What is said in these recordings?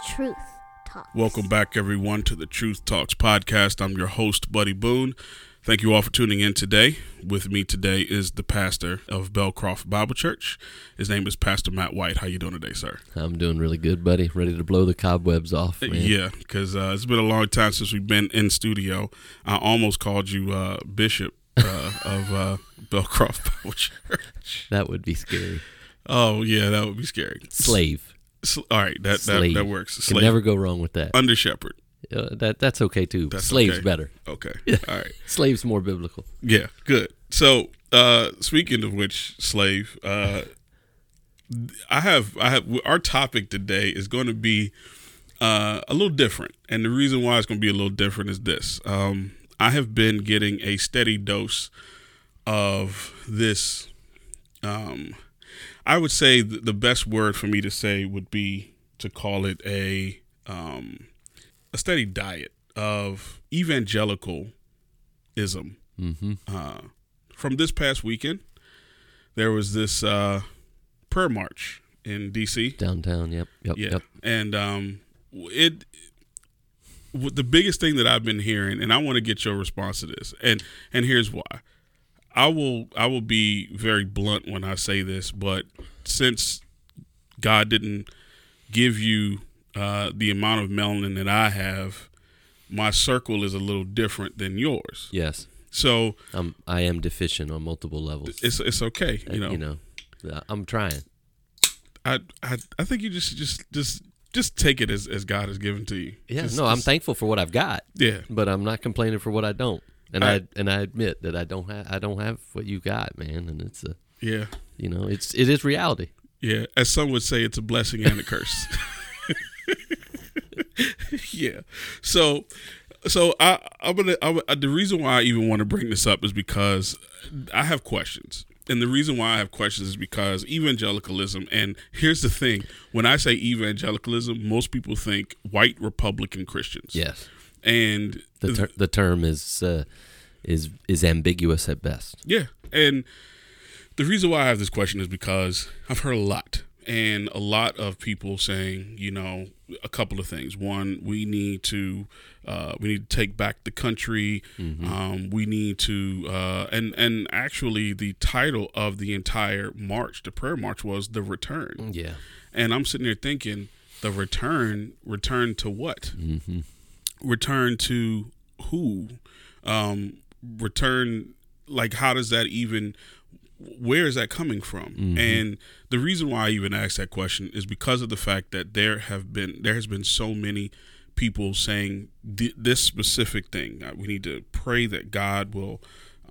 Truth Talk. Welcome back, everyone, to the Truth Talks podcast. I'm your host, Buddy Boone. Thank you all for tuning in today. With me today is the pastor of Belcroft Bible Church. His name is Pastor Matt White. How you doing today, sir? I'm doing really good, buddy. Ready to blow the cobwebs off. Man. Yeah, because uh, it's been a long time since we've been in studio. I almost called you uh, Bishop uh, of uh, Belcroft Bible Church. That would be scary. Oh yeah, that would be scary. Slave. S- all right, that, that Slave. that works. Can Slave. never go wrong with that. Under shepherd. Uh, that that's okay too. That's Slave's okay. better. Okay. All right. Slave's more biblical. Yeah, good. So, uh, speaking of which, slave, uh, I have, I have, our topic today is going to be uh, a little different, and the reason why it's going to be a little different is this: um, I have been getting a steady dose of this. Um, I would say th- the best word for me to say would be to call it a um, a steady diet of evangelicalism Mm-hmm. uh, from this past weekend, there was this uh, prayer march in D.C. Downtown. Yep. Yep. Yeah, Yep. and um, it. The biggest thing that I've been hearing, and I want to get your response to this, and and here's why. I will I will be very blunt when I say this, but since God didn't give you uh, the amount of melanin that I have, my circle is a little different than yours. Yes. So I'm. I am deficient on multiple levels. it's it's okay, Uh, you know. You know. Uh, I'm trying. I, I I think you just just just just take it as, as God has given to you. Yeah. Just- no, I'm thankful for what I've got, Yeah, but I'm not complaining for what I don't. And I- I, and I admit that I don't have I don't have what you got, man. And it's a yeah, you know it's it is reality. yeah. As some would say, it's a blessing and a curse. yeah. So so I I'm gonna I'm, uh, the reason why I even want to bring this up is because I have questions. And the reason why I have questions is because evangelicalism, and here's the thing: when I say evangelicalism, most people think white Republican Christians. Yes. And The ter- the term is uh, is is ambiguous at best. Yeah. And the reason why I have this question is because I've heard a lot and a lot of people saying, you know, a couple of things. One, we need to uh, we need to take back the country. Um, we need to uh, and and actually the title of the entire march, the prayer march, was the return. Yeah. And I'm sitting there thinking, the return, return to what? Return to who? Um, return, like, how does that even, where is that coming from? And the reason why I even asked that question is because of the fact that there have been, there has been so many people saying th- this specific thing. Uh, we need to pray that God will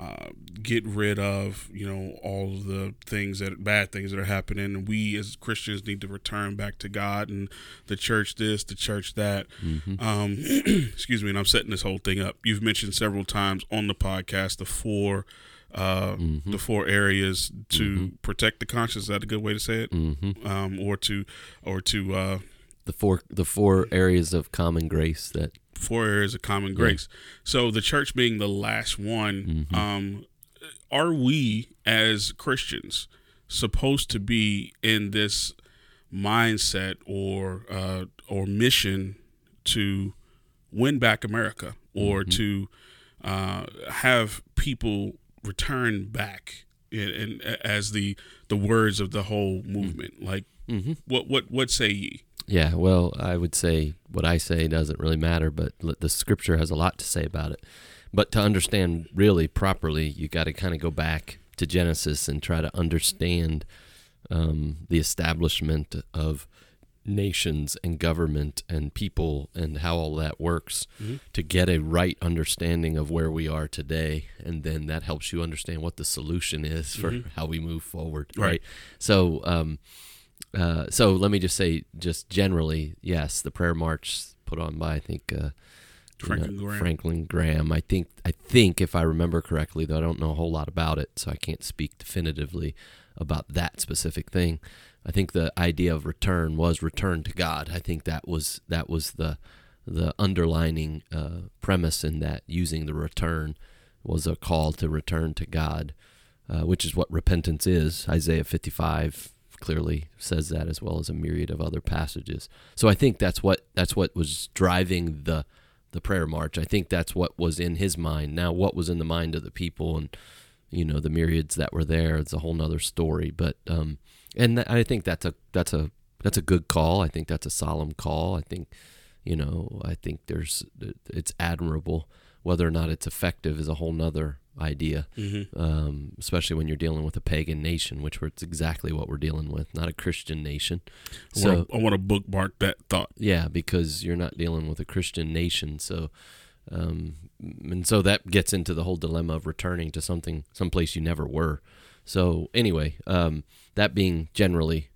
uh, get rid of you know all of the things that bad things that are happening. And we as christians need to return back to god and the church this the church that. Um excuse me and i'm setting this whole thing up. You've mentioned several times on the podcast the four uh the four areas to protect the conscience. Is that a good way to say it? Mm-hmm. um or to or to uh The four the four areas of common grace that four areas of common grace. So the church being the last one, um, are we as Christians supposed to be in this mindset or uh, or mission to win back America or to uh, have people return back in, as the the words of the whole movement? Like, what what what say ye? Yeah, well, I would say what I say doesn't really matter, but the scripture has a lot to say about it. But to understand really properly, you got to kind of go back to Genesis and try to understand um, the establishment of nations and government and people and how all that works to get a right understanding of where we are today. And then that helps you understand what the solution is for how we move forward. Right. Right. So, um, uh, so let me just say, just generally, yes, the prayer march put on by I think uh, Franklin know, Graham. Franklin Graham. I think I think if I remember correctly, though I don't know a whole lot about it, so I can't speak definitively about that specific thing. I think the idea of return was return to God. I think that was that was the the underlining uh, premise in that using the return was a call to return to God, uh, which is what repentance is. Isaiah 55 clearly says that as well as a myriad of other passages. So I think that's what that's what was driving the the prayer march. I think that's what was in his mind. Now, what was in the mind of the people and you know the myriads that were there, it's a whole nother story. But um, and th- I think that's a that's a that's a good call. I think that's a solemn call. I think you know I think there's it's admirable. Whether or not it's effective is a whole nother idea, Mm-hmm. um, especially when you're dealing with a pagan nation, which it's exactly what we're dealing with, not a Christian nation. So I want to bookmark that thought. yeah, because you're not dealing with a Christian nation. So, um, and so that gets into the whole dilemma of returning to something, someplace you never were. So anyway, um, that being generally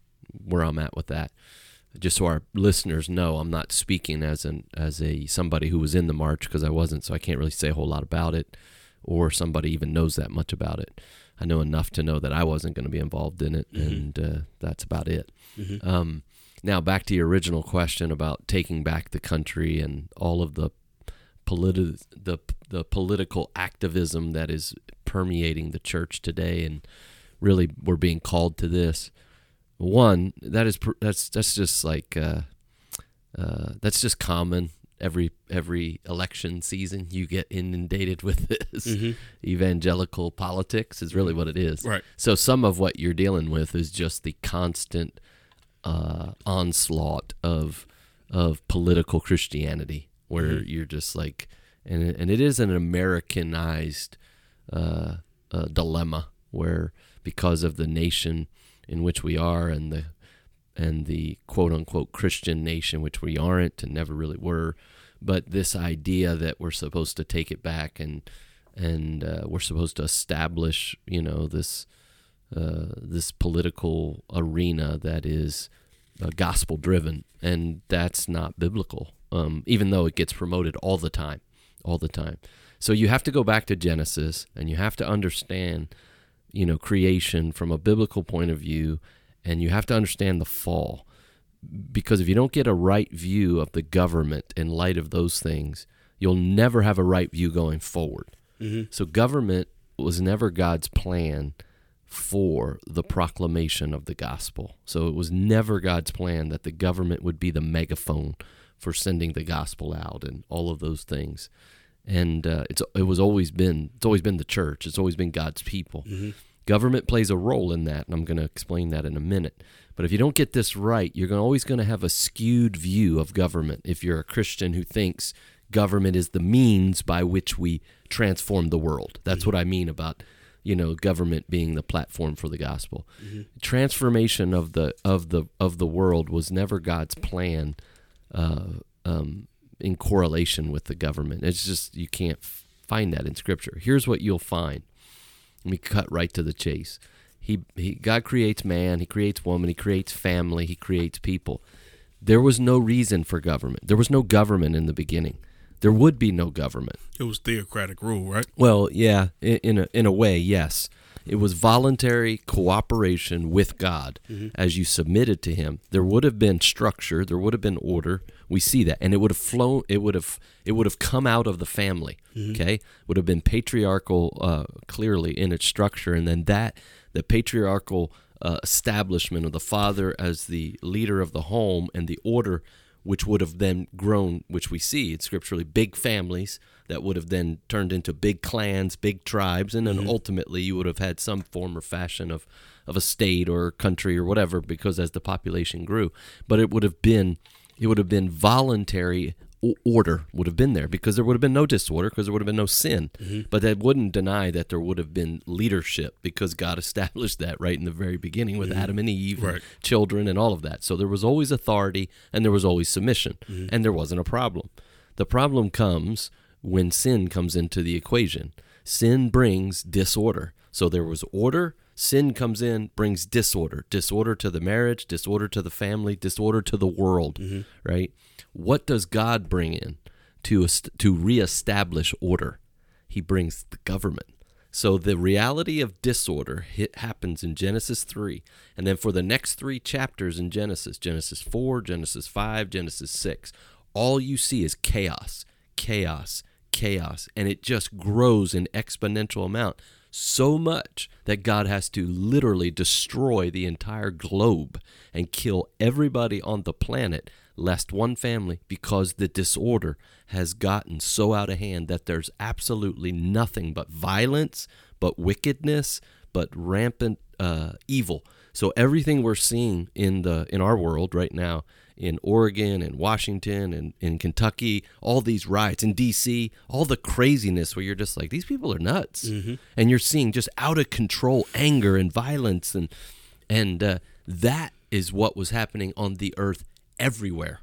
where I'm at with that. Just so our listeners know, I'm not speaking as an as a somebody who was in the march because I wasn't, so I can't really say a whole lot about it, or somebody even knows that much about it. I know enough to know that I wasn't going to be involved in it, and uh, that's about it. Mhm. Um, now back to your original question about taking back the country and all of the politi- the the political activism that is permeating the church today, and really we're being called to this. One that is pr- that's that's just like uh, uh, that's just common. Every every election season, you get inundated with this Mhm. evangelical politics. Is really what it is. Right. So some of what you're dealing with is just the constant uh, onslaught of of political Christianity, where you're just like, and and it is an Americanized uh, uh, dilemma where because of the nation in which we are and the and the quote unquote Christian nation, which we aren't and never really were, but this idea that we're supposed to take it back and and uh, we're supposed to establish, you know, this uh, this political arena that is uh, gospel driven, and that's not biblical. Um, even though it gets promoted all the time, all the time. So you have to go back to Genesis, and you have to understand, you know, creation from a biblical point of view, and you have to understand the fall, because if you don't get a right view of the government in light of those things, you'll never have a right view going forward. Mhm. So government was never God's plan for the proclamation of the gospel. So it was never God's plan that the government would be the megaphone for sending the gospel out and all of those things. And uh, it's it was always been it's always been the church. It's always been God's people. Mhm. Government plays a role in that, and I'm going to explain that in a minute. But if you don't get this right, you're always going to have a skewed view of government. If you're a Christian who thinks government is the means by which we transform the world, that's what I mean about you know government being the platform for the gospel. Transformation of the of the of the world was never God's plan uh, um, in correlation with the government. It's just you can't find that in Scripture. Here's what you'll find. Let me cut right to the chase. He, he God creates man, he creates woman, he creates family, he creates people. There was no reason for government. There was no government in the beginning. There would be no government. It was theocratic rule, right? Well, yeah, in, in a in a way, yes. It was voluntary cooperation with God as you submitted to Him. There would have been structure. There would have been order. We see that, and it would have flown. It would have. It would have come out of the family. Okay, would have been patriarchal, uh, clearly in its structure, and then that the patriarchal uh, establishment of the father as the leader of the home and the order which would have then grown, which we see in scripturally, big families that would have then turned into big clans, big tribes, and then mm-hmm. ultimately you would have had some form or fashion of, of a state or country or whatever, because as the population grew. But it would have been it would have been voluntary order would have been there because there would have been no disorder because there would have been no sin mm-hmm. but that wouldn't deny that there would have been leadership because god established that right in the very beginning with mm-hmm. adam and eve and children and all of that. So there was always authority and there was always submission, mm-hmm. and there wasn't a problem. The problem comes when sin comes into the equation. Sin brings disorder. So there was order, sin comes in, brings disorder. Disorder to the marriage, disorder to the family, disorder to the world, right? What does God bring in to to reestablish order? He brings the government. So the reality of disorder happens in Genesis 3. And then for the next three chapters in Genesis, Genesis 4, Genesis 5, Genesis 6, all you see is chaos, chaos, chaos. And it just grows in exponential amount so much that God has to literally destroy the entire globe and kill everybody on the planet, lest one family, because the disorder has gotten so out of hand that there's absolutely nothing but violence, but wickedness, but rampant uh, evil. So everything we're seeing in the in our world right now in Oregon and Washington and in Kentucky, all these riots in DC, all the craziness where you're just like, these people are nuts. Mm-hmm. And you're seeing just out of control anger and violence. And, and uh, that is what was happening on the earth everywhere.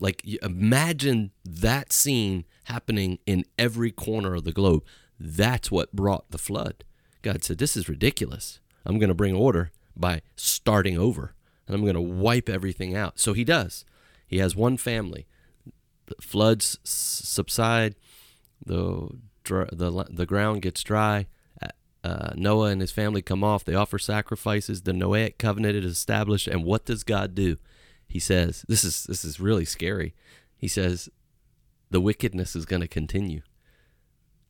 Like, imagine that scene happening in every corner of the globe. That's what brought the flood. God said, This is ridiculous. I'm going to bring order by starting over and I'm going to wipe everything out. So he does. He has one family. The floods subside, the the the ground gets dry. Uh, Noah and his family come off. They offer sacrifices. The Noahic covenant is established. And what does God do? He says, "This is this is really scary." He says, "The wickedness is going to continue."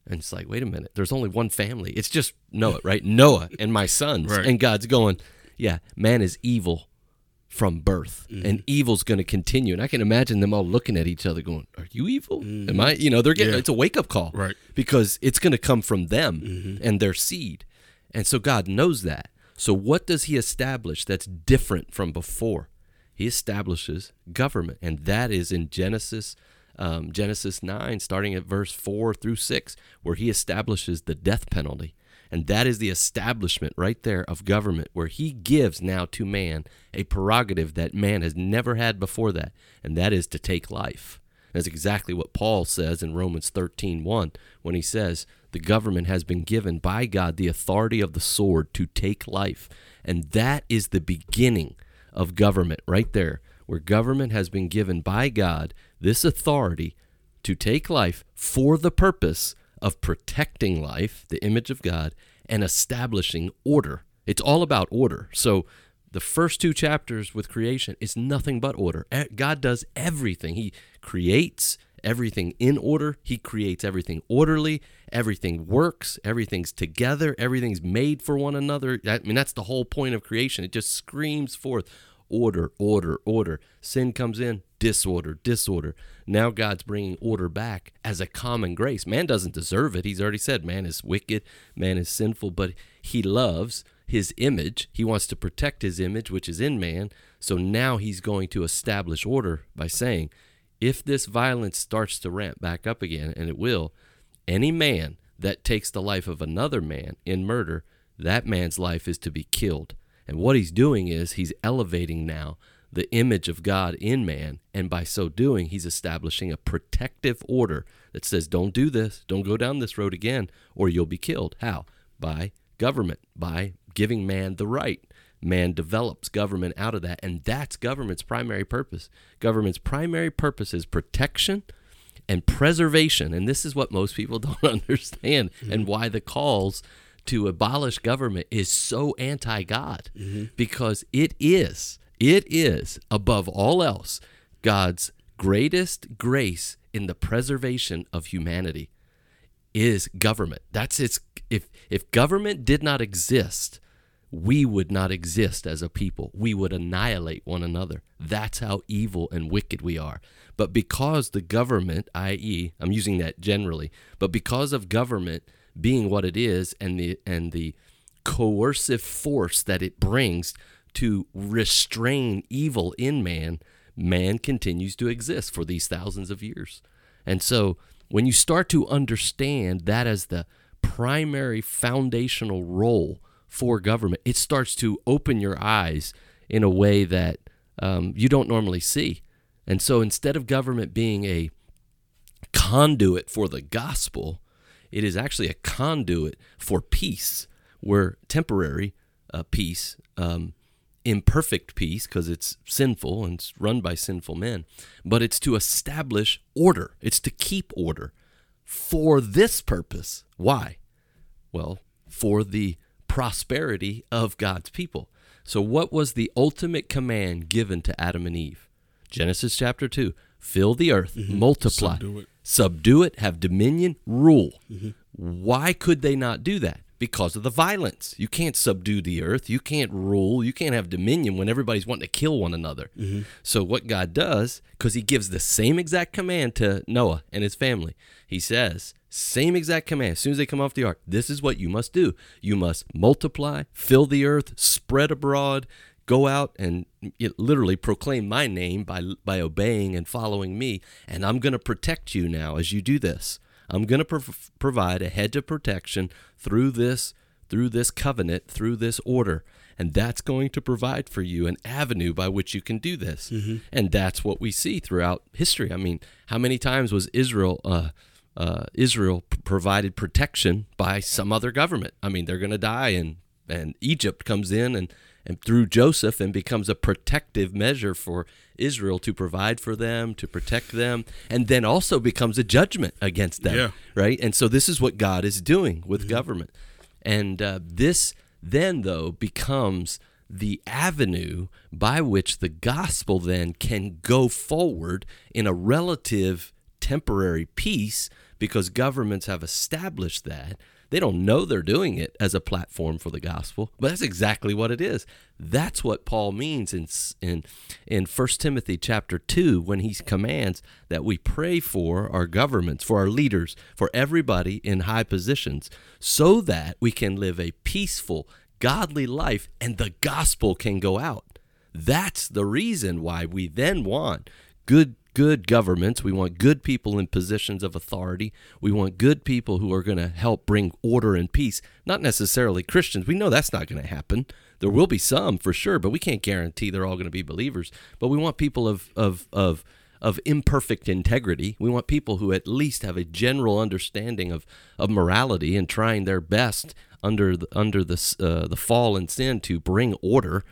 And it's like, wait a minute. There's only one family. It's just Noah, right? Noah and my sons. Right. And God's going, yeah, man is evil from birth mm-hmm. and evil's going to continue and i can imagine them all looking at each other going are you evil mm-hmm. am i you know they're getting yeah. it's a wake-up call right because it's going to come from them mm-hmm. and their seed and so god knows that so what does he establish that's different from before he establishes government and that is in genesis um, genesis 9 starting at verse 4 through 6 where he establishes the death penalty and that is the establishment right there of government, where he gives now to man a prerogative that man has never had before that, and that is to take life. That's exactly what Paul says in Romans 13 1, when he says, The government has been given by God the authority of the sword to take life. And that is the beginning of government right there, where government has been given by God this authority to take life for the purpose of protecting life, the image of God, and establishing order. It's all about order. So the first two chapters with creation is nothing but order. Eh, God does everything. He creates everything in order. He creates everything orderly. Everything works. Everything's together. Everything's made for one another. I mean, that's the whole point of creation. It just screams forth order, order, order. Sin comes in, disorder, disorder. Now God's bringing order back as a common grace. Man doesn't deserve it. He's already said man is wicked, man is sinful, but he loves his image. He wants to protect his image, which is in man. So now he's going to establish order by saying, if this violence starts to ramp back up again, and it will, any man that takes the life of another man in murder, that man's life is to be killed. And what he's doing is he's elevating now the image of God in man. And by so doing, he's establishing a protective order that says, don't do this, don't go down this road again, or you'll be killed. How? By government, by giving man the right. Man develops government out of that. And that's government's primary purpose. Government's primary purpose is protection and preservation. And this is what most people don't understand mm-hmm. and why the calls to abolish government is so anti God mm-hmm. because it is, it is above all else God's greatest grace in the preservation of humanity is government. That's its if if government did not exist, we would not exist as a people. We would annihilate one another. That's how evil and wicked we are. But because the government, i.e., I'm using that generally, but because of government being what it is and the and the coercive force that it brings to restrain evil in man, man continues to exist for these thousands of years. And so when you start to understand that as the primary foundational role for government, it starts to open your eyes in a way that um, you don't normally see. And so instead of government being a conduit for the gospel, it is actually a conduit for peace, where temporary uh, peace, um, imperfect peace, because it's sinful and it's run by sinful men, but it's to establish order. It's to keep order for this purpose. Why? Well, for the prosperity of God's people. So, what was the ultimate command given to Adam and Eve? Genesis chapter 2 fill the earth, mm-hmm. multiply, subdue it. subdue it, have dominion, rule. Mm-hmm. Why could they not do that? because of the violence. You can't subdue the earth. You can't rule. You can't have dominion when everybody's wanting to kill one another. Mm-hmm. So, what God does, because He gives the same exact command to Noah and his family, He says, same exact command. As soon as they come off the ark, this is what you must do. You must multiply, fill the earth, spread abroad, go out and literally proclaim my name by by obeying and following me and i'm going to protect you now as you do this i'm going to prov- provide a hedge of protection through this through this covenant through this order and that's going to provide for you an avenue by which you can do this mm-hmm. and that's what we see throughout history i mean how many times was israel uh, uh, Israel p- provided protection by some other government. I mean, they're going to die, and and Egypt comes in and and through Joseph and becomes a protective measure for Israel to provide for them, to protect them, and then also becomes a judgment against them. Yeah. Right? And so this is what God is doing with mm-hmm. government. And uh, this then, though, becomes the avenue by which the gospel then can go forward in a relative temporary peace because governments have established that they don't know they're doing it as a platform for the gospel, but that's exactly what it is. That's what Paul means in in in 1 Timothy chapter 2 when he commands that we pray for our governments, for our leaders, for everybody in high positions so that we can live a peaceful, godly life and the gospel can go out. That's the reason why we then want good good governments. We want good people in positions of authority. We want good people who are going to help bring order and peace, not necessarily Christians. We know that's not going to happen. There will be some for sure, but we can't guarantee they're all going to be believers. But we want people of, of, of, of imperfect integrity. We want people who at least have a general understanding of, of morality and trying their best under the, under the, uh, the fall and sin to bring order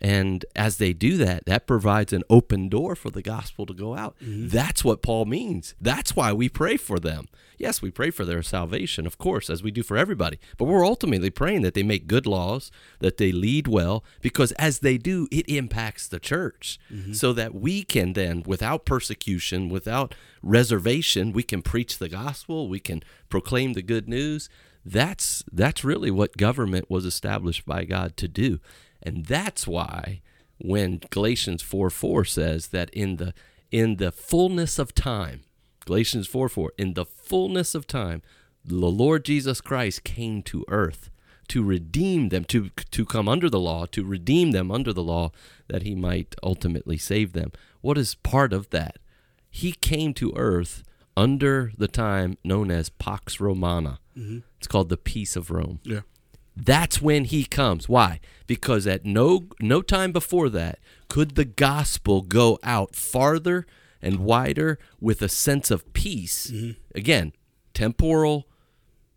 and as they do that, that provides an open door for the gospel to go out. Mm-hmm. That's what Paul means. That's why we pray for them. Yes, we pray for their salvation, of course, as we do for everybody. But we're ultimately praying that they make good laws, that they lead well, because as they do, it impacts the church. Mm-hmm. So that we can then, without persecution, without reservation, we can preach the gospel, we can proclaim the good news. That's that's really what government was established by God to do. And that's why when Galatians 4 4 says that in the in the fullness of time, Galatians 4 4, in the fullness of time, the Lord Jesus Christ came to earth to redeem them, to, to come under the law, to redeem them under the law, that he might ultimately save them. What is part of that? He came to earth under the time known as Pax Romana. Mm-hmm. It's called the Peace of Rome. Yeah. That's when he comes. Why? Because at no no time before that could the gospel go out farther and wider with a sense of peace. Mm-hmm. Again, temporal,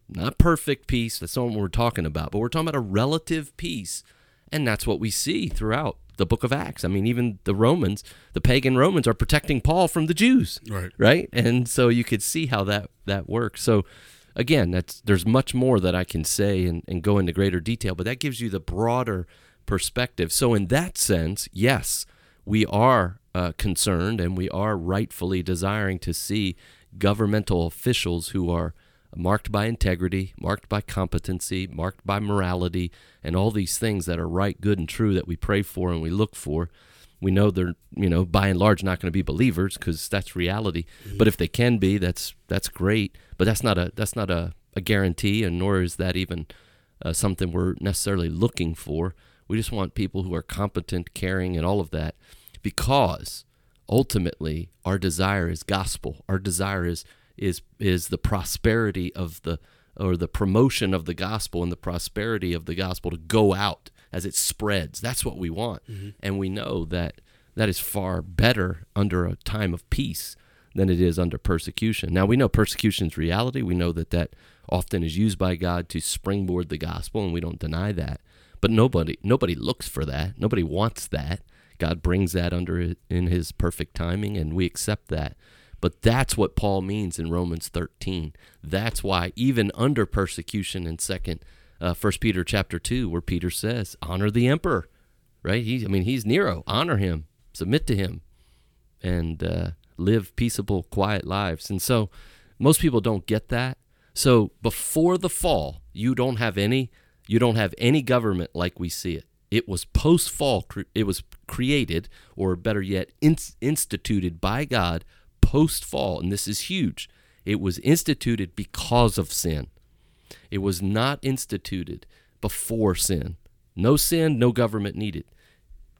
not perfect peace. That's not what we're talking about. But we're talking about a relative peace, and that's what we see throughout the book of Acts. I mean, even the Romans, the pagan Romans, are protecting Paul from the Jews. Right. Right. And so you could see how that that works. So again, that's there's much more that I can say and, and go into greater detail, but that gives you the broader perspective. So in that sense, yes, we are uh, concerned and we are rightfully desiring to see governmental officials who are marked by integrity, marked by competency, marked by morality, and all these things that are right, good, and true that we pray for and we look for. We know they're, you know, by and large not going to be believers because that's reality. Mm-hmm. But if they can be, that's that's great. But that's not a that's not a, a guarantee, and nor is that even uh, something we're necessarily looking for. We just want people who are competent, caring, and all of that, because ultimately our desire is gospel. Our desire is is is the prosperity of the or the promotion of the gospel and the prosperity of the gospel to go out as it spreads. That's what we want. Mm-hmm. And we know that that is far better under a time of peace than it is under persecution. Now we know persecution is reality. We know that that often is used by God to springboard the gospel and we don't deny that. But nobody nobody looks for that. Nobody wants that. God brings that under in his perfect timing and we accept that. But that's what Paul means in Romans 13. That's why even under persecution in second uh, First Peter chapter two, where Peter says, "Honor the emperor." Right? He, I mean, he's Nero. Honor him, submit to him, and uh, live peaceable, quiet lives. And so, most people don't get that. So before the fall, You don't have any you don't have any government like we see it. It was post fall it was created or better yet in, instituted by God post fall and this is huge. It was instituted because of sin. It was not instituted before sin. No sin, no government needed.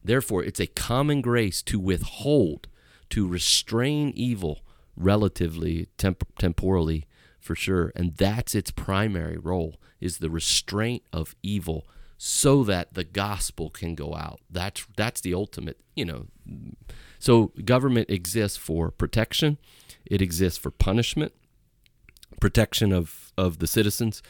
Therefore, it's a common grace to withhold, to restrain evil relatively, temp- temporally, for sure. And that's its primary role is the restraint of evil so that the gospel can go out. That's that's the ultimate, you know. So government exists for protection, it exists for punishment, protection of of the citizens.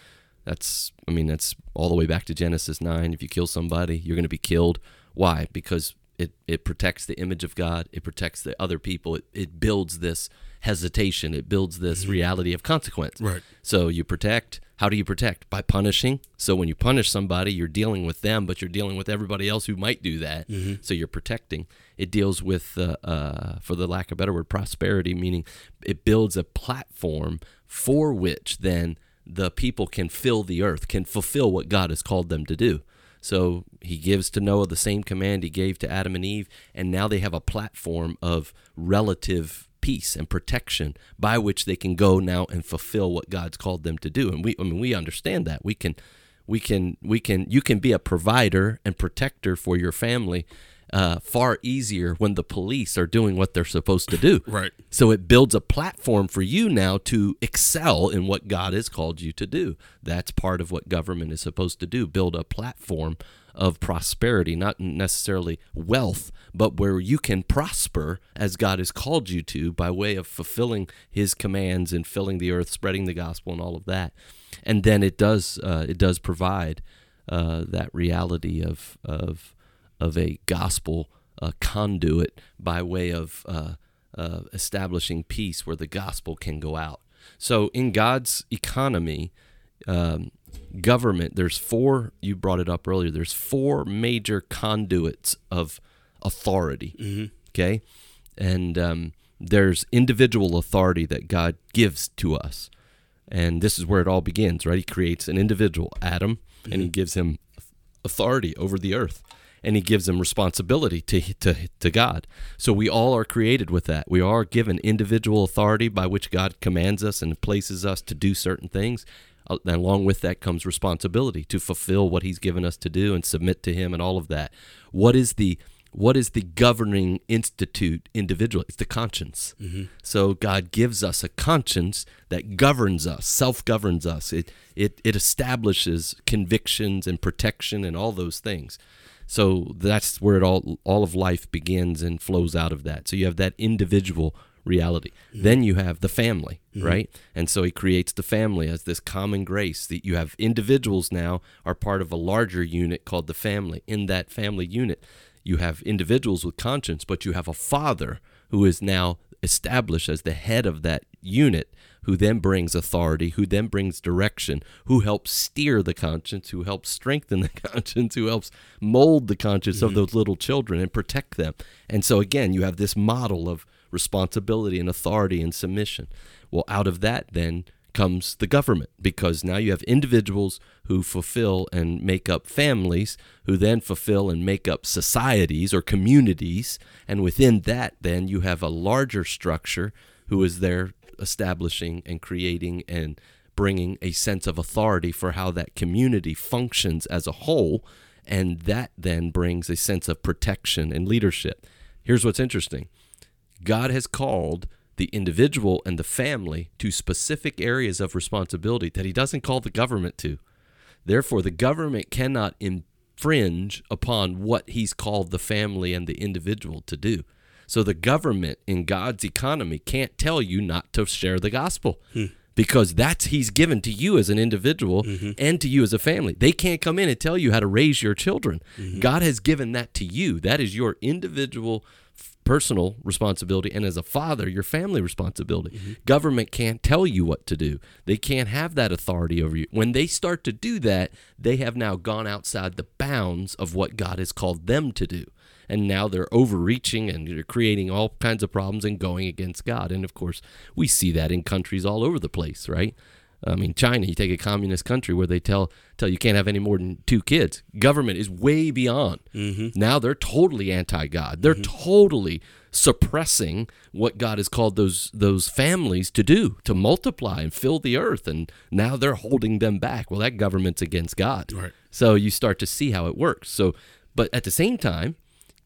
That's I mean that's all the way back to Genesis 9. If you kill somebody, you're going to be killed. Why? Because it, it protects the image of God. It protects the other people. It, it builds this hesitation. It builds this mm-hmm. reality of consequence. Right. So you protect. How do you protect? By punishing. So when you punish somebody, you're dealing with them, but you're dealing with everybody else who might do that. Mm-hmm. So you're protecting. It deals with, uh, uh, for the lack of a better word, prosperity, meaning it builds a platform for which then the people can fill the earth, can fulfill what God has called them to do. So he gives to Noah the same command he gave to Adam and Eve, and now they have a platform of relative peace and protection by which they can go now and fulfill what God's called them to do. And we I mean we understand that. We can we can we can you can be a provider and protector for your family uh, far easier when the police are doing what they're supposed to do. Right. So it builds a platform for you now to excel in what God has called you to do. That's part of what government is supposed to do build a platform of prosperity, not necessarily wealth, but where you can prosper as God has called you to by way of fulfilling His commands and filling the earth, spreading the gospel, and all of that. And then it does uh, it does provide uh, that reality of of of a gospel uh, conduit by way of uh, uh, establishing peace where the gospel can go out. So, in God's economy, um, government, there's four, you brought it up earlier, there's four major conduits of authority. Mm-hmm. Okay. And um, there's individual authority that God gives to us. And this is where it all begins, right? He creates an individual, Adam, mm-hmm. and he mm-hmm. gives him authority over the earth and he gives them responsibility to, to, to God. So we all are created with that. We are given individual authority by which God commands us and places us to do certain things. Uh, and along with that comes responsibility to fulfill what he's given us to do and submit to him and all of that. What is the what is the governing institute individual? It's the conscience. Mm-hmm. So God gives us a conscience that governs us, self governs us. It, it, it establishes convictions and protection and all those things. So that's where it all all of life begins and flows out of that. So you have that individual reality. Mm-hmm. Then you have the family, mm-hmm. right? And so he creates the family as this common grace that you have individuals now are part of a larger unit called the family. In that family unit, you have individuals with conscience, but you have a father who is now established as the head of that unit who then brings authority, who then brings direction, who helps steer the conscience, who helps strengthen the conscience, who helps mold the conscience mm-hmm. of those little children and protect them. And so, again, you have this model of responsibility and authority and submission. Well, out of that, then comes the government because now you have individuals who fulfill and make up families who then fulfill and make up societies or communities and within that then you have a larger structure who is there establishing and creating and bringing a sense of authority for how that community functions as a whole. And that then brings a sense of protection and leadership. Here's what's interesting God has called the individual and the family to specific areas of responsibility that He doesn't call the government to. Therefore, the government cannot infringe upon what He's called the family and the individual to do. So the government in God's economy can't tell you not to share the gospel. Hmm. Because that's he's given to you as an individual mm-hmm. and to you as a family. They can't come in and tell you how to raise your children. Mm-hmm. God has given that to you. That is your individual personal responsibility and as a father your family responsibility mm-hmm. government can't tell you what to do they can't have that authority over you when they start to do that they have now gone outside the bounds of what god has called them to do and now they're overreaching and they're creating all kinds of problems and going against God. And of course, we see that in countries all over the place, right? I mean, China, you take a communist country where they tell tell you can't have any more than two kids. Government is way beyond. Mm-hmm. Now they're totally anti-God. They're totally suppressing what God has called those those families to do, to multiply and fill the earth. And now they're holding them back. Well, that government's against God. Right. So you start to see how it works. So, but at the same time,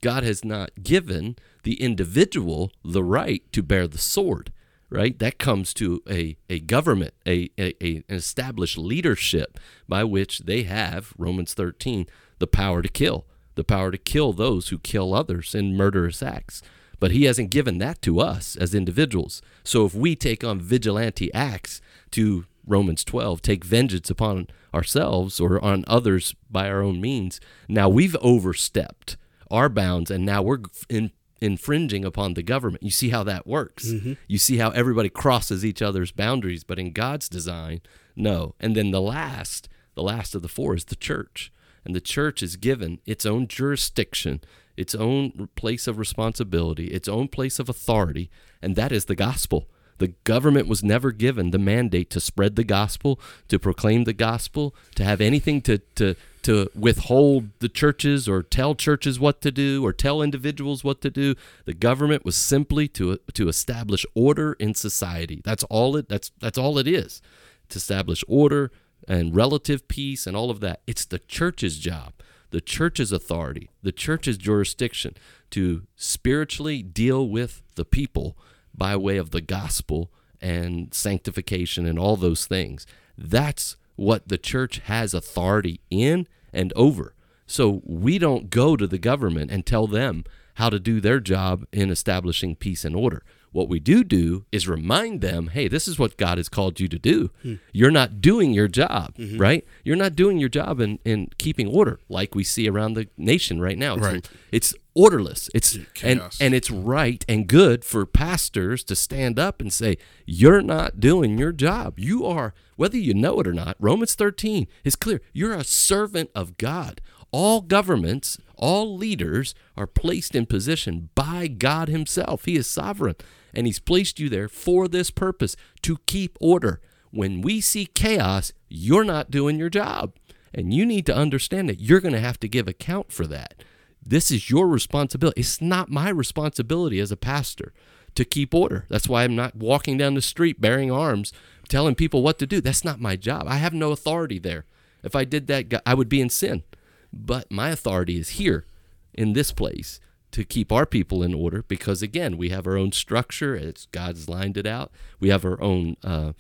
God has not given the individual the right to bear the sword, right? That comes to a, a government, a, a, a an established leadership by which they have, Romans 13, the power to kill, the power to kill those who kill others in murderous acts. But he hasn't given that to us as individuals. So if we take on vigilante acts to Romans 12, take vengeance upon ourselves or on others by our own means, now we've overstepped our bounds and now we're in, infringing upon the government. You see how that works. Mm-hmm. You see how everybody crosses each other's boundaries, but in God's design, no. And then the last, the last of the four is the church. And the church is given its own jurisdiction, its own place of responsibility, its own place of authority, and that is the gospel. The government was never given the mandate to spread the gospel, to proclaim the gospel, to have anything to, to, to withhold the churches or tell churches what to do or tell individuals what to do. The government was simply to, to establish order in society. That's all it that's that's all it is. To establish order and relative peace and all of that. It's the church's job, the church's authority, the church's jurisdiction to spiritually deal with the people by way of the gospel and sanctification and all those things. That's what the church has authority in and over. So we don't go to the government and tell them how to do their job in establishing peace and order. What we do do is remind them, hey, this is what God has called you to do. Hmm. You're not doing your job, mm-hmm. right? You're not doing your job in, in keeping order like we see around the nation right now. It's, Right. it's orderless. It's and chaos. and it's right and good for pastors to stand up and say, You're not doing your job. You are, whether you know it or not, Romans 13 is clear. You're a servant of God. All governments, all leaders are placed in position by God Himself. He is sovereign, and He's placed you there for this purpose to keep order. When we see chaos, you're not doing your job. And you need to understand that you're going to have to give account for that. This is your responsibility. It's not my responsibility as a pastor to keep order. That's why I'm not walking down the street bearing arms, telling people what to do. That's not my job. I have no authority there. If I did that, I would be in sin. But my authority is here in this place to keep our people in order because, again, we have our own structure. It's God's lined it out. We have our own uh,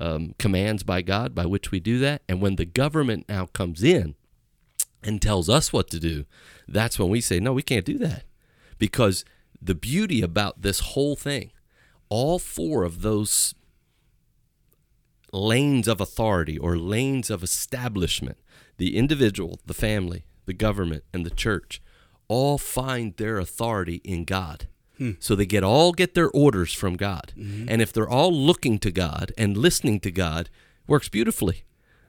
um, commands by God by which we do that. And when the government now comes in, and tells us what to do, that's when we say, no, we can't do that. Because the beauty about this whole thing, all four of those lanes of authority or lanes of establishment, the individual, the family, the government, and the church, all find their authority in God. Hmm. So they get all get their orders from God. Mm-hmm. And if they're all looking to God and listening to God, works beautifully.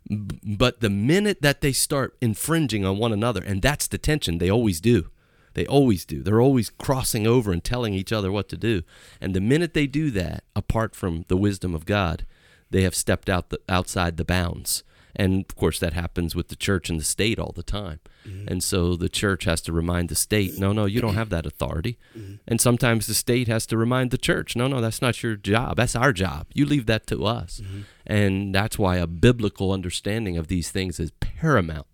But the minute that they start infringing on one another, and that's the tension, they always do. They always do. They're always crossing over and telling each other what to do. And the minute they do that, apart from the wisdom of God, they have stepped out the, outside the bounds. And of course, that happens with the church and the state all the time. Mm-hmm. And so the church has to remind the state, no, no, you don't have that authority. Mm-hmm. And sometimes the state has to remind the church, no, no, that's not your job. That's our job. You leave that to us. Mm-hmm. And that's why a biblical understanding of these things is paramount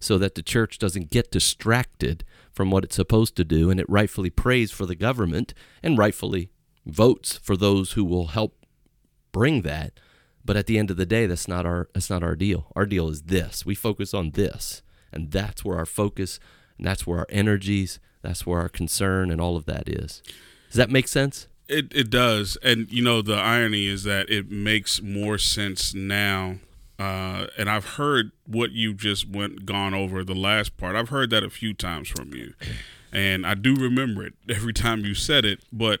so that the church doesn't get distracted from what it's supposed to do and it rightfully prays for the government and rightfully votes for those who will help bring that. But at the end of the day, that's not our that's not our deal. Our deal is this. We focus on this, and that's where our focus and that's where our energies, that's where our concern and all of that is. Does that make sense? It it does, and you know the irony is that it makes more sense now. Uh, and I've heard what you just went gone over the last part. I've heard that a few times from you, and I do remember it every time you said it. But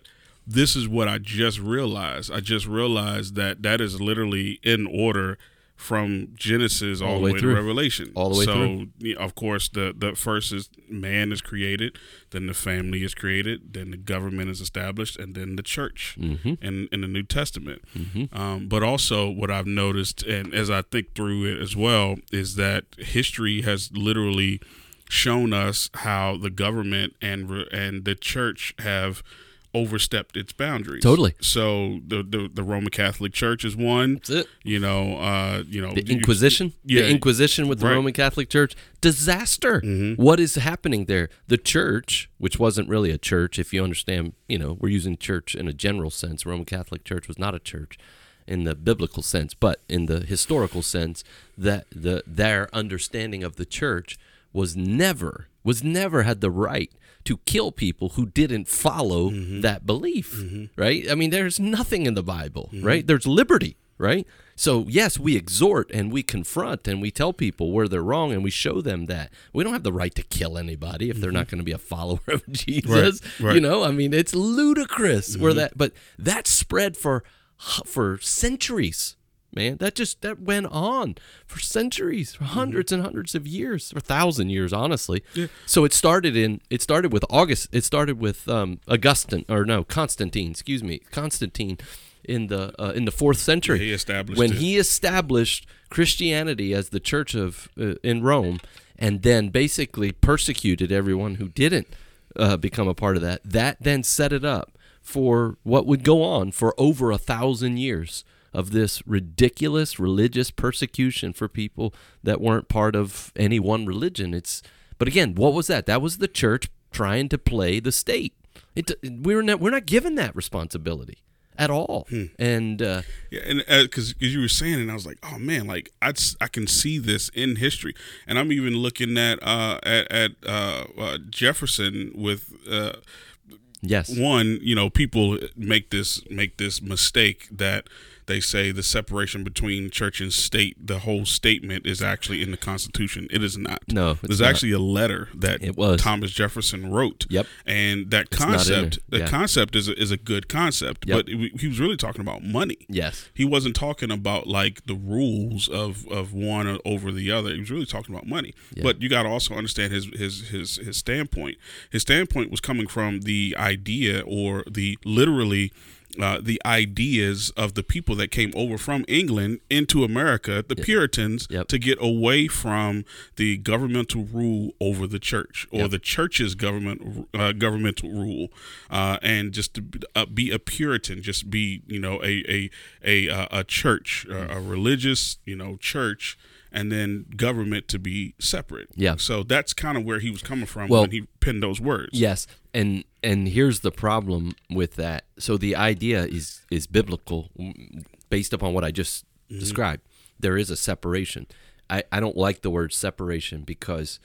this is what I just realized. I just realized that that is literally in order from Genesis all, the way, to through. Revelation. All the way so, through. of course, the the first is man is created, then the family is created, then the government is established, and then the church Mhm. in in the New Testament. Mhm. Um, but also, what I've noticed, and as I think through it as well, is that history has literally shown us how the government and and the church have overstepped its boundaries. Totally. So the the, the Roman Catholic Church is one. That's it. You know, uh, you know, The you- Inquisition, yeah. the Inquisition with the Right. Roman Catholic Church, disaster. Mhm. What is happening there? The church, which wasn't really a church, if you understand, you know, we're using church in a general sense. Roman Catholic Church was not a church in the biblical sense, but in the historical sense, that the their understanding of the church was never was never had the right to kill people who didn't follow mm-hmm. that belief, mm-hmm. right? I mean, there's nothing in the Bible, mm-hmm. right? There's liberty, right? So, yes, we exhort and we confront and we tell people where they're wrong and we show them that. We don't have the right to kill anybody if they're not going to be a follower of Jesus. right. You know, I mean, it's ludicrous where that but that spread for for centuries. Man, that just that went on for centuries, for 100s and hundreds of years, or thousand years, honestly. Yeah. So it started in it started with August. It started with um, Augustine, or no, Constantine. Excuse me, Constantine, in the uh, in the fourth century. He established when it. he established Christianity as the church of uh, in Rome, and then basically persecuted everyone who didn't uh, become a part of that. That then set it up for what would go on for over a thousand years of this ridiculous religious persecution for people that weren't part of any one religion. It's but again, what was that? That was the church trying to play the state. It we were not we're not given that responsibility at all. And uh, Yeah, and because because you were saying, and I was like, oh man, like I I can see this in history, and I'm even looking at uh at, at uh, uh Jefferson with uh yes, one, you know, people make this make this mistake that they say the separation between church and state, the whole statement is actually in the Constitution. It is not. No, it's there's not. actually a letter that It was. Thomas Jefferson wrote. Yep. and that concept, there. the concept is a, is a good concept, Yep. but it, he was really talking about money. yes. He wasn't talking about like the rules of, of one over the other. He was really talking about money. Yeah. But you got to also understand his, his his his standpoint. His standpoint was coming from the idea or the literally uh, the ideas of the people that came over from England into America, the Puritans, Yep. to get away from the governmental rule over the church or Yep. the church's government uh, governmental rule, uh, and just to be- uh, a Puritan, just be you know a a a uh, a church, a religious you know church, and then government to be separate. Yeah. So that's kind of where he was coming from Well- when he penned those words. Yes, and and here's the problem with that. So the idea is is biblical, mm, based upon what I just described. There is a separation. I, I don't like the word separation because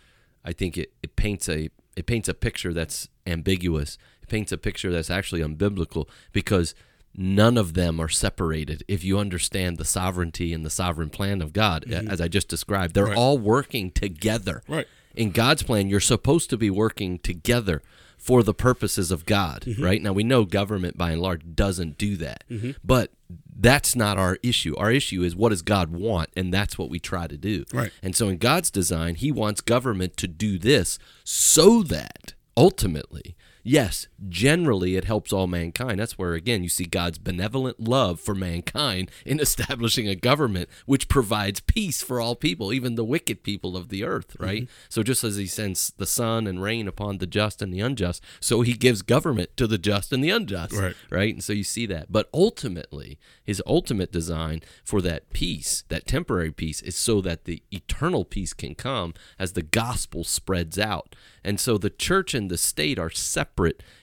I think it, it paints a it paints a picture that's ambiguous. It paints a picture that's actually unbiblical because none of them are separated if you understand the sovereignty and the sovereign plan of God as I just described. They're Right. all working together Right. in God's plan, you're supposed to be working together for the purposes of God, Mm-hmm. right? Now we know government by and large doesn't do that. But that's not our issue. Our issue is what does God want and that's what we try to do. Right. And so in God's design, he wants government to do this so that ultimately Yes, generally it helps all mankind. That's where, again, you see God's benevolent love for mankind in establishing a government which provides peace for all people, even the wicked people of the earth, mm-hmm. right? So just as He sends the sun and rain upon the just and the unjust, so He gives government to the just and the unjust, Right. right? And so you see that. But ultimately, His ultimate design for that peace, that temporary peace, is so that the eternal peace can come as the gospel spreads out. And so the church and the state are separate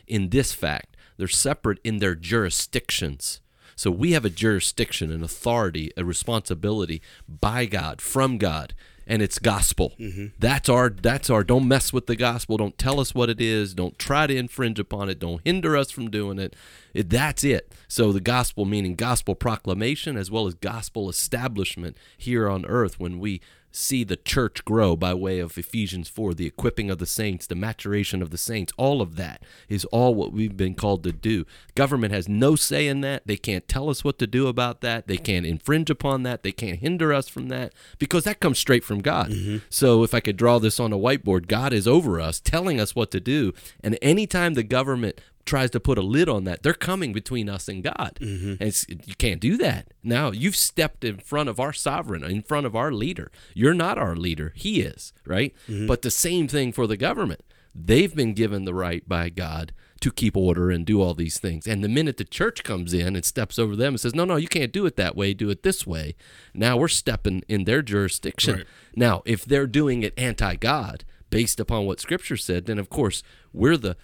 in this fact. They're separate in their jurisdictions. So we have a jurisdiction, an authority, a responsibility by God, from God, and it's gospel. Mm-hmm. That's our that's our don't mess with the gospel, don't tell us what it is, don't try to infringe upon it, don't hinder us from doing it. it that's it. So the gospel meaning gospel proclamation as well as gospel establishment here on earth when we see the church grow by way of Ephesians 4, the equipping of the saints, the maturation of the saints. All of that is all what we've been called to do. Government has no say in that. They can't tell us what to do about that. They can't infringe upon that. They can't hinder us from that because that comes straight from God. Mm-hmm. So if I could draw this on a whiteboard, God is over us, telling us what to do. And anytime the government tries to put a lid on that, they're coming between us and God. Mm-hmm. And you can't do that. Now, you've stepped in front of our sovereign, in front of our leader. You're not our leader, he is, right? Mm-hmm. But the same thing for the government. They've been given the right by God to keep order and do all these things. And the minute the church comes in and steps over them and says, no, no, you can't do it that way, do it this way, now we're stepping in their jurisdiction. Right. Now, if they're doing it anti God, based upon what Scripture said, then of course we're the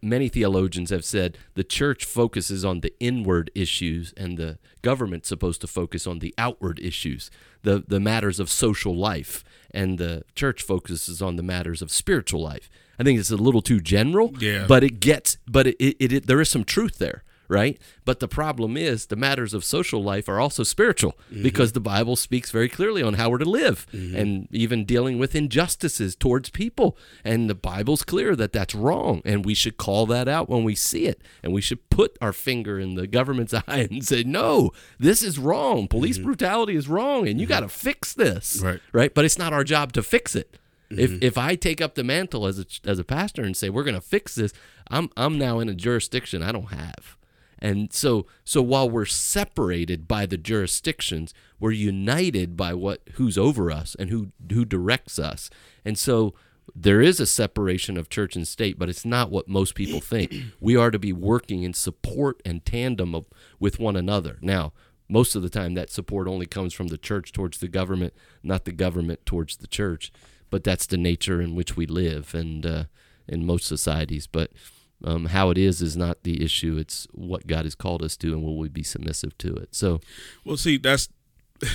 many theologians have said the church focuses on the inward issues and the government's supposed to focus on the outward issues the the matters of social life and the church focuses on the matters of spiritual life i think it's a little too general yeah. but it gets but it, it, it there is some truth there right? But the problem is the matters of social life are also spiritual mm-hmm. because the Bible speaks very clearly on how we're to live mm-hmm. and even dealing with injustices towards people. And the Bible's clear that that's wrong and we should call that out when we see it. And we should put our finger in the government's eye and say, "No, this is wrong. Police mm-hmm. brutality is wrong and you mm-hmm. got to fix this." Right. Right? But it's not our job to fix it. If mm-hmm. if I take up the mantle as a as a pastor and say we're going to fix this, I'm I'm now in a jurisdiction I don't have. And so so while we're separated by the jurisdictions, we're united by what who's over us and who who directs us. And so there is a separation of church and state, but it's not what most people think. We are to be working in support and tandem of, with one another. Now, most of the time, that support only comes from the church towards the government, not the government towards the church. But that's the nature in which we live, and uh, in most societies. But um, how it is is not the issue. It's what God has called us to, and will we be submissive to it? So, well, see, that's.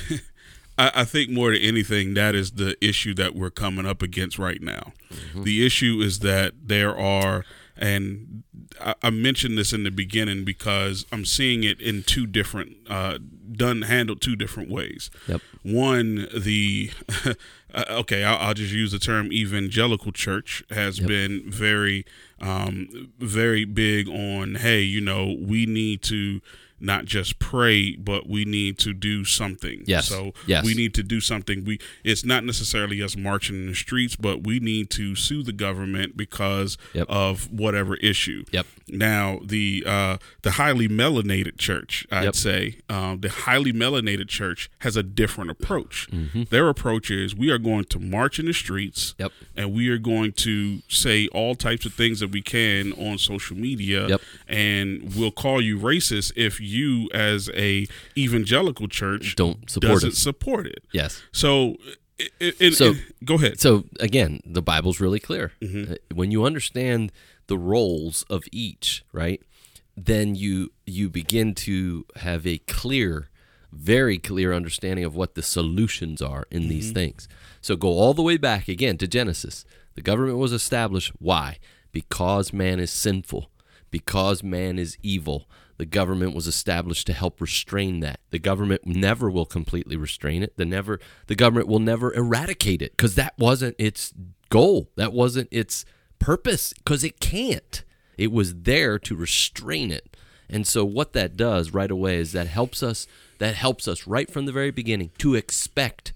I, I, think more than anything, that is the issue that we're coming up against right now. Mm-hmm. The issue is that there are, and I, I, mentioned this in the beginning because I'm seeing it in two different, uh, done handled two different ways. Yep. One, the uh, okay, I'll, I'll, just use the term evangelical church has yep. been very, um, very big on, hey, you know, we need to not just pray, but we need to do something. Yes. So yes. we need to do something. We it's not necessarily us marching in the streets, but we need to sue the government because yep. of whatever issue. Yep. Now the uh, the highly melanated church, I'd yep. say, um, the highly melanated church has a different approach. Mm-hmm. Their approach is we are going to march in the streets, yep. and we are going to say all types of things that we can on social media, yep. and we'll call you racist if you as a evangelical church don't support doesn't it. support it. Yes. So, it, it, so it, go ahead. So again, the Bible's really clear. Mm-hmm. Uh, when you understand the roles of each, right, then you you begin to have a clear, very clear understanding of what the solutions are in mm-hmm. these things. So go all the way back again to Genesis. The government was established. Why? Because man is sinful. Because man is evil the government was established to help restrain that. The government never will completely restrain it. The never the government will never eradicate it because that wasn't its goal. That wasn't its purpose because it can't. It was there to restrain it. And so what that does right away is that helps us that helps us right from the very beginning to expect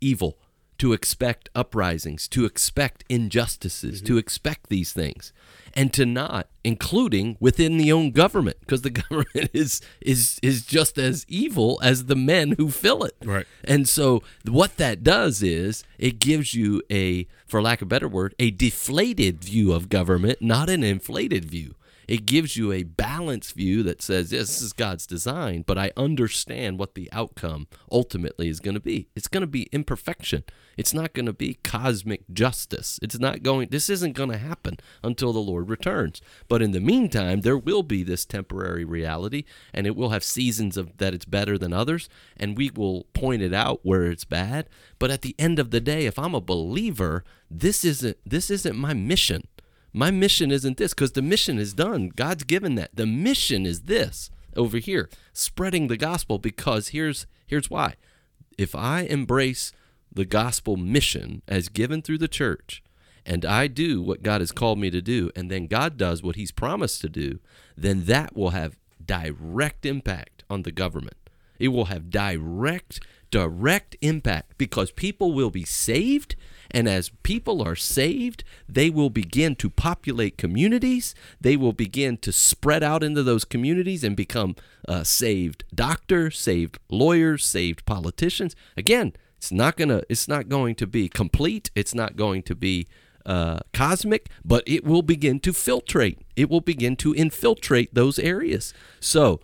evil, to expect uprisings, to expect injustices, mm-hmm. to expect these things and to not, including within the own government, because the government is is is just as evil as the men who fill it. Right. And so what that does is it gives you a, for lack of a better word, a deflated view of government, not an inflated view. It gives you a balanced view that says, yes, this is God's design, but I understand what the outcome ultimately is going to be. It's going to be imperfection. It's not going to be cosmic justice. It's not going, this isn't going to happen until the Lord returns. But in the meantime, there will be this temporary reality, and it will have seasons of that it's better than others, and we will point it out where it's bad. But at the end of the day, if I'm a believer, this isn't this isn't my mission. My mission isn't this because the mission is done. God's given that. The mission is this over here, spreading the gospel because here's here's why. If I embrace the gospel mission as given through the church, and I do what God has called me to do, and then God does what He's promised to do, then that will have direct impact on the government. It will have direct, direct impact because people will be saved. And as people are saved, they will begin to populate communities. They will begin to spread out into those communities and become uh, saved doctors, saved lawyers, saved politicians. Again, it's not gonna. It's not going to be complete. It's not going to be uh, cosmic, but it will begin to filtrate. It will begin to infiltrate those areas. So,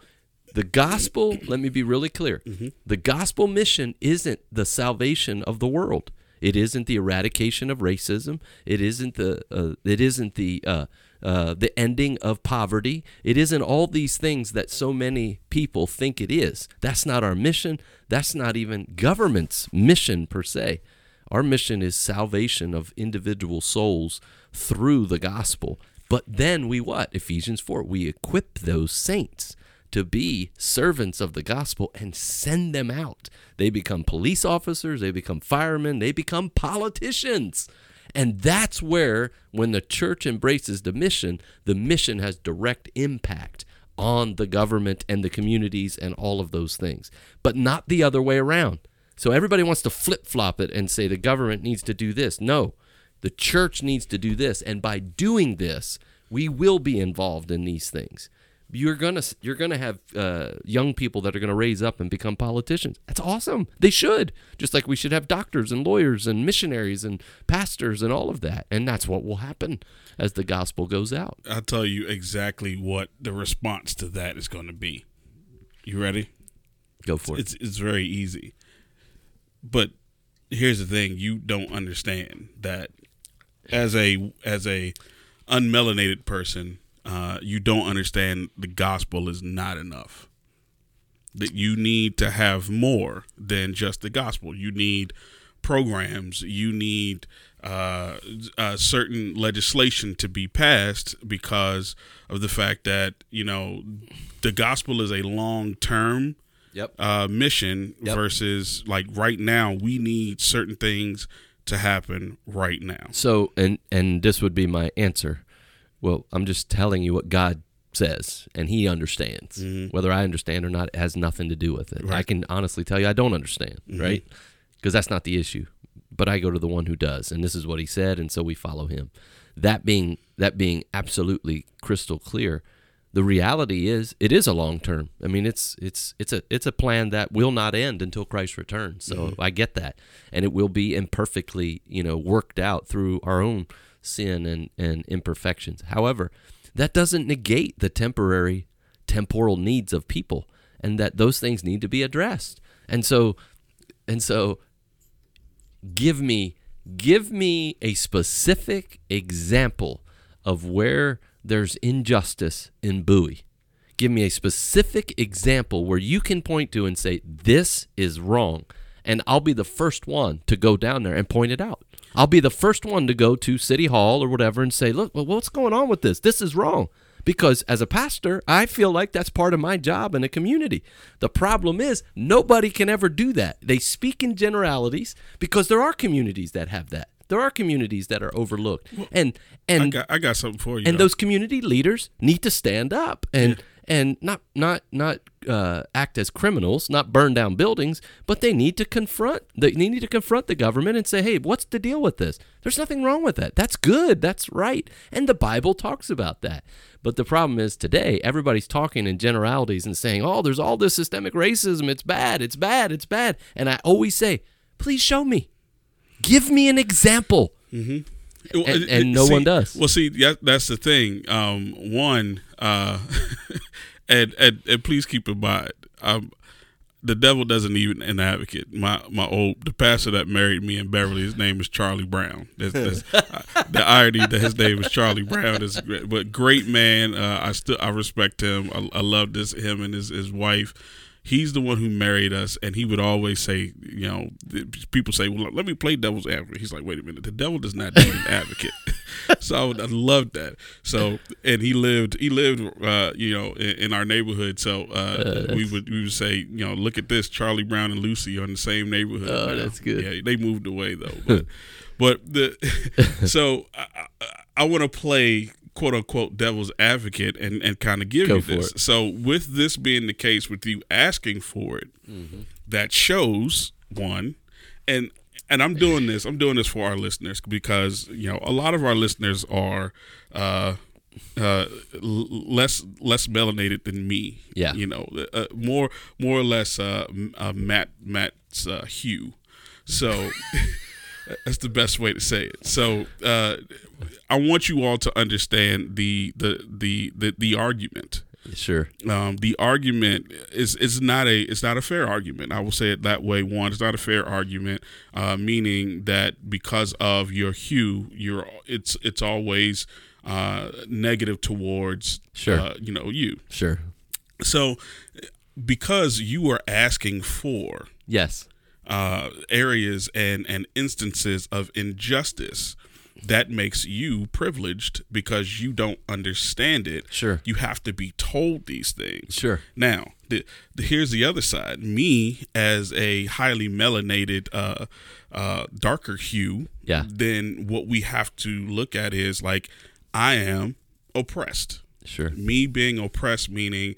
the gospel, let me be really clear the gospel mission isn't the salvation of the world. It isn't the eradication of racism. It isn't the uh, it isn't the uh, uh, the ending of poverty. It isn't all these things that so many people think it is. That's not our mission. That's not even government's mission per se. Our mission is salvation of individual souls through the gospel. But then we what? Ephesians 4, we equip those saints to be servants of the gospel and send them out. They become police officers, they become firemen, they become politicians. And that's where, when the church embraces the mission, the mission has direct impact on the government and the communities and all of those things, but not the other way around. So everybody wants to flip flop it and say the government needs to do this. No, the church needs to do this. And by doing this, we will be involved in these things. You're gonna you're gonna have uh, young people that are gonna raise up and become politicians. That's awesome. They should, just like we should have doctors and lawyers and missionaries and pastors and all of that. And that's what will happen as the gospel goes out. I'll tell you exactly what the response to that is going to be. You ready? Go for it. It's it's very easy. But here's the thing: you don't understand that as a as a unmelanated person, uh, you don't understand the gospel is not enough. That you need to have more than just the gospel. You need programs. You need uh, uh, certain legislation to be passed because of the fact that you know the gospel is a long term Yep. uh, mission Yep. versus like right now we need certain things to happen right now. So, and and this would be my answer. Well, I'm just telling you what God says, and He understands. Mm-hmm. Whether I understand or not it has nothing to do with it. I can honestly tell you I don't understand, mm-hmm. right? Because that's not the issue. But I go to the one who does, and this is what He said, and so we follow Him. That being that being absolutely crystal clear, the reality is it is a long term. I mean, it's it's it's a it's a plan that will not end until Christ returns. So mm-hmm. I get that, and it will be imperfectly, you know, worked out through our own sin and and imperfections. However, that doesn't negate the temporary temporal needs of people, and that those things need to be addressed. And so, and so, give me give me a specific example of where there's injustice in Bowie. Give me a specific example where you can point to and say this is wrong, and I'll be the first one to go down there and point it out. I'll be the first one to go to City Hall or whatever and say, "Look, well, what's going on with this? This is wrong." Because as a pastor, I feel like that's part of my job in a community. The problem is nobody can ever do that. They speak in generalities because there are communities that have that. There are communities that are overlooked. And I and got I got something for you. and though. those community leaders need to stand up and and not not not uh, act as criminals, not burn down buildings, but they need to confront they need to confront the government and say, "Hey, what's the deal with this? There's nothing wrong with that. That's good. That's right." And the Bible talks about that. But the problem is today, everybody's talking in generalities and saying, "Oh, there's all this systemic racism. It's bad. It's bad. It's bad." And I always say, "Please show me. Give me an example." Well, and- and no see- one does. Well, see, yeah, that's the thing. Um, one, uh, and, and and please keep in mind, um, the devil doesn't need an advocate. My my old the pastor that married me in Beverly, his name is Charlie Brown. That's, that's, the irony that his name is Charlie Brown is, great, but great man. Uh, I still I respect him. I, I love this him and his his wife. He's the one who married us, and he would always say, you know, people say, "Well, let me play devil's advocate." He's like, "Wait a minute, the devil does not need an advocate." so I, I loved that. So and he lived he lived uh, you know in, in, our neighborhood. So uh, we would we would say you know look at this Charlie Brown and Lucy are in the same neighborhood. Oh, now. that's good. Yeah, they moved away though. But but the so I, I, I want to play quote unquote devil's advocate and, and kind of give Go you this. It. So with this being the case, with you asking for it, mm-hmm. that shows one, and and I'm doing this. I'm doing this for our listeners because you know a lot of our listeners are uh, uh, less less melanated than me. Yeah, you know, uh, more more or less uh, uh Matt Matt's uh, hue. So. That's the best way to say it. So uh, I want you all to understand the the the the, the argument Sure. Um, the argument is is not a it's not a fair argument. I will say it that way. One, it's not a fair argument, uh, meaning that because of your hue, you're it's it's always uh, negative towards sure. Uh, you know you. Sure. So because you are asking for yes uh, areas and and instances of injustice that makes you privileged because you don't understand it. Sure. You have to be told these things. Sure. Now, the, the, here's the other side. Me, as a highly melanated, uh, uh, darker hue, yeah. then what we have to look at is like, I am oppressed. Sure. Me being oppressed, meaning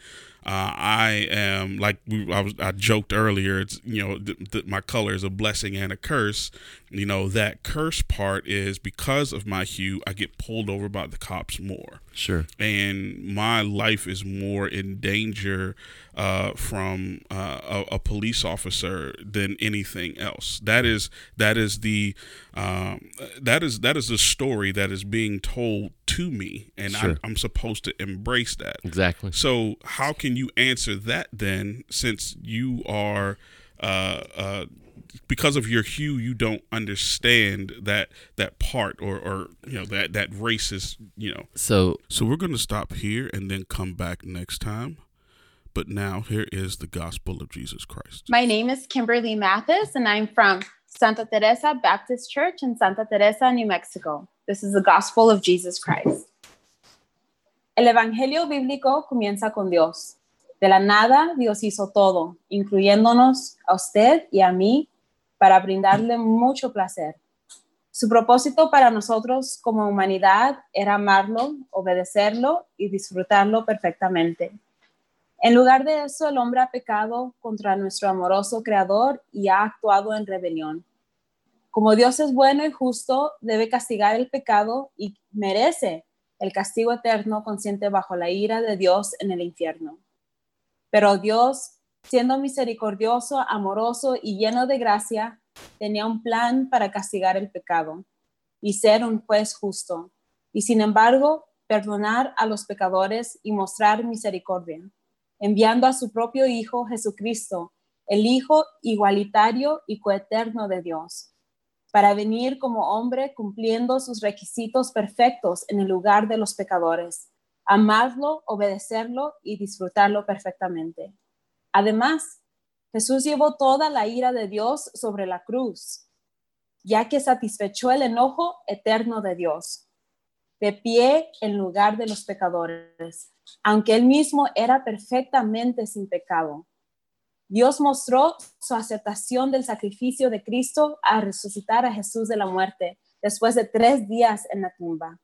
uh, I am like I, was, I joked earlier. It's you know th- th- my color is a blessing and a curse. You know that curse part is because of my hue. I get pulled over by the cops more. Sure. And my life is more in danger uh, from uh, a, a, police officer than anything else. That is that is the um, that is that is the story that is being told to me, and sure. I, I'm supposed to embrace that. Exactly. So how can you answer that then, since you are uh, uh, because of your hue, you don't understand that that part or or you know that that racist you know. So so we're going to stop here and then come back next time. But now here is the gospel of Jesus Christ. My name is Kimberly Mathis, and I'm from Santa Teresa Baptist Church in Santa Teresa, New Mexico. This is the gospel of Jesus Christ. El evangelio bíblico comienza con Dios. De la nada, Dios hizo todo, incluyéndonos a usted y a mí para brindarle mucho placer. Su propósito para nosotros como humanidad era amarlo, obedecerlo y disfrutarlo perfectamente. En lugar de eso, el hombre ha pecado contra nuestro amoroso Creador y ha actuado en rebelión. Como Dios es bueno y justo, debe castigar el pecado y merece el castigo eterno consciente bajo la ira de Dios en el infierno. Pero Dios siendo misericordioso, amoroso y lleno de gracia, tenía un plan para castigar el pecado y ser un juez justo, y sin embargo perdonar a los pecadores y mostrar misericordia, enviando a su propio Hijo Jesucristo, el Hijo igualitario y coeterno de Dios, para venir como hombre cumpliendo sus requisitos perfectos en el lugar de los pecadores, amarlo, obedecerlo y disfrutarlo perfectamente. Además, Jesús llevó toda la ira de Dios sobre la cruz, ya que satisfechó el enojo eterno de Dios, de pie en lugar de los pecadores, aunque él mismo era perfectamente sin pecado. Dios mostró su aceptación del sacrificio de Cristo a resucitar a Jesús de la muerte después de tres días en la tumba.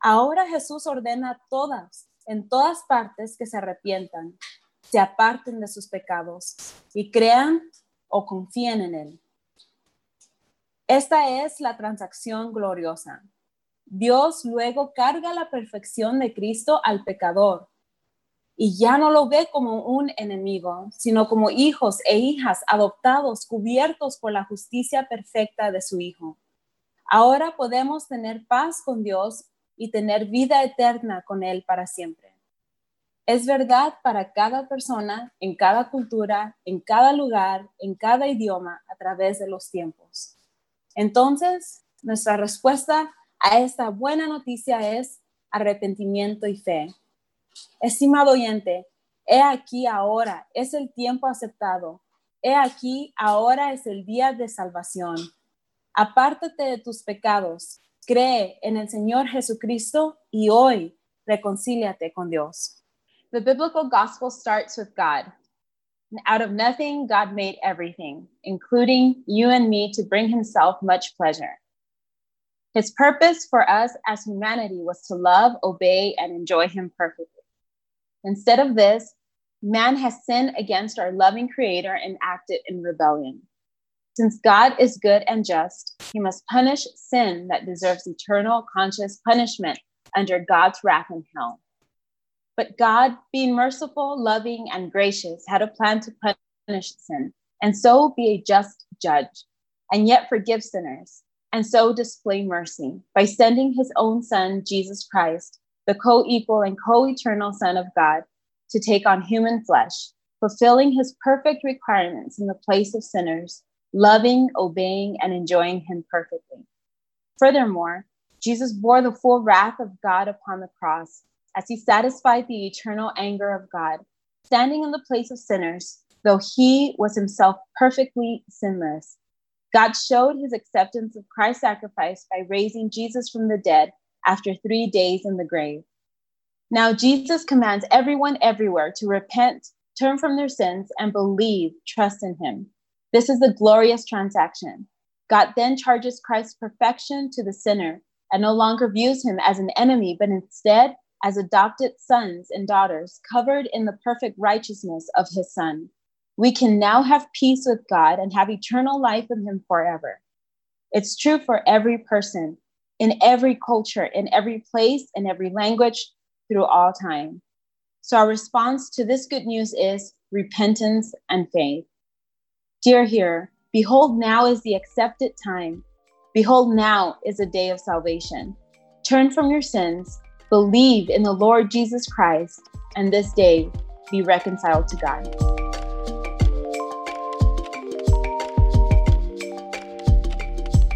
Ahora Jesús ordena a todas, en todas partes, que se arrepientan se aparten de sus pecados y crean o confíen en Él. Esta es la transacción gloriosa. Dios luego carga la perfección de Cristo al pecador y ya no lo ve como un enemigo, sino como hijos e hijas adoptados, cubiertos por la justicia perfecta de su Hijo. Ahora podemos tener paz con Dios y tener vida eterna con Él para siempre es verdad para cada persona, en cada cultura, en cada lugar, en cada idioma, a través de los tiempos. Entonces, nuestra respuesta a esta buena noticia es arrepentimiento y fe. Estimado oyente, he aquí ahora, es el tiempo aceptado. He aquí ahora es el día de salvación. Apártate de tus pecados, Cree en el Señor Jesucristo y hoy reconcíliate con Dios. The biblical gospel starts with God. And Out of nothing, God made everything, including you and me, to bring himself much pleasure. His purpose for us as humanity was to love, obey, and enjoy him perfectly. Instead of this, man has sinned against our loving creator and acted in rebellion. Since God is good and just, he must punish sin that deserves eternal conscious punishment under God's wrath and hell. But God, being merciful, loving, and gracious, had a plan to punish sin and so be a just judge, and yet forgive sinners, and so display mercy by sending his own Son, Jesus Christ, the co equal and co eternal Son of God, to take on human flesh, fulfilling his perfect requirements in the place of sinners, loving, obeying, and enjoying him perfectly. Furthermore, Jesus bore the full wrath of God upon the cross as he satisfied the eternal anger of God, standing in the place of sinners, though he was himself perfectly sinless. God showed his acceptance of Christ's sacrifice by raising Jesus from the dead after three days in the grave. Now, Jesus commands everyone everywhere to repent, turn from their sins, and believe, trust in him. This is a glorious transaction. God then charges Christ's perfection to the sinner and no longer views him as an enemy, but instead as adopted sons and daughters covered in the perfect righteousness of his son. We can now have peace with God and have eternal life with him forever. It's true for every person, in every culture, in every place, in every language, through all time. So, our response to this good news is repentance and faith. Dear hearer, behold, now is the accepted time. Behold, now is a day of salvation. Turn from your sins Believe in the Lord Jesus Christ, and this day be reconciled to God.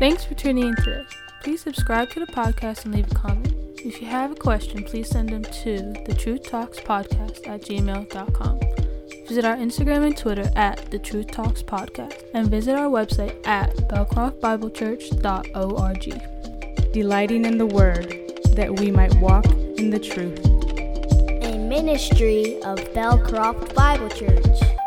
Thanks for tuning in today. Please subscribe to the podcast and leave a comment. If you have a question, please send them to the Truth Talks Podcast at gmail.com. Visit our Instagram and Twitter at the Truth Talks Podcast and visit our website at belcroftbiblechurch.org. Delighting in the Word that we might walk in the truth. A ministry of Belcroft Bible Church.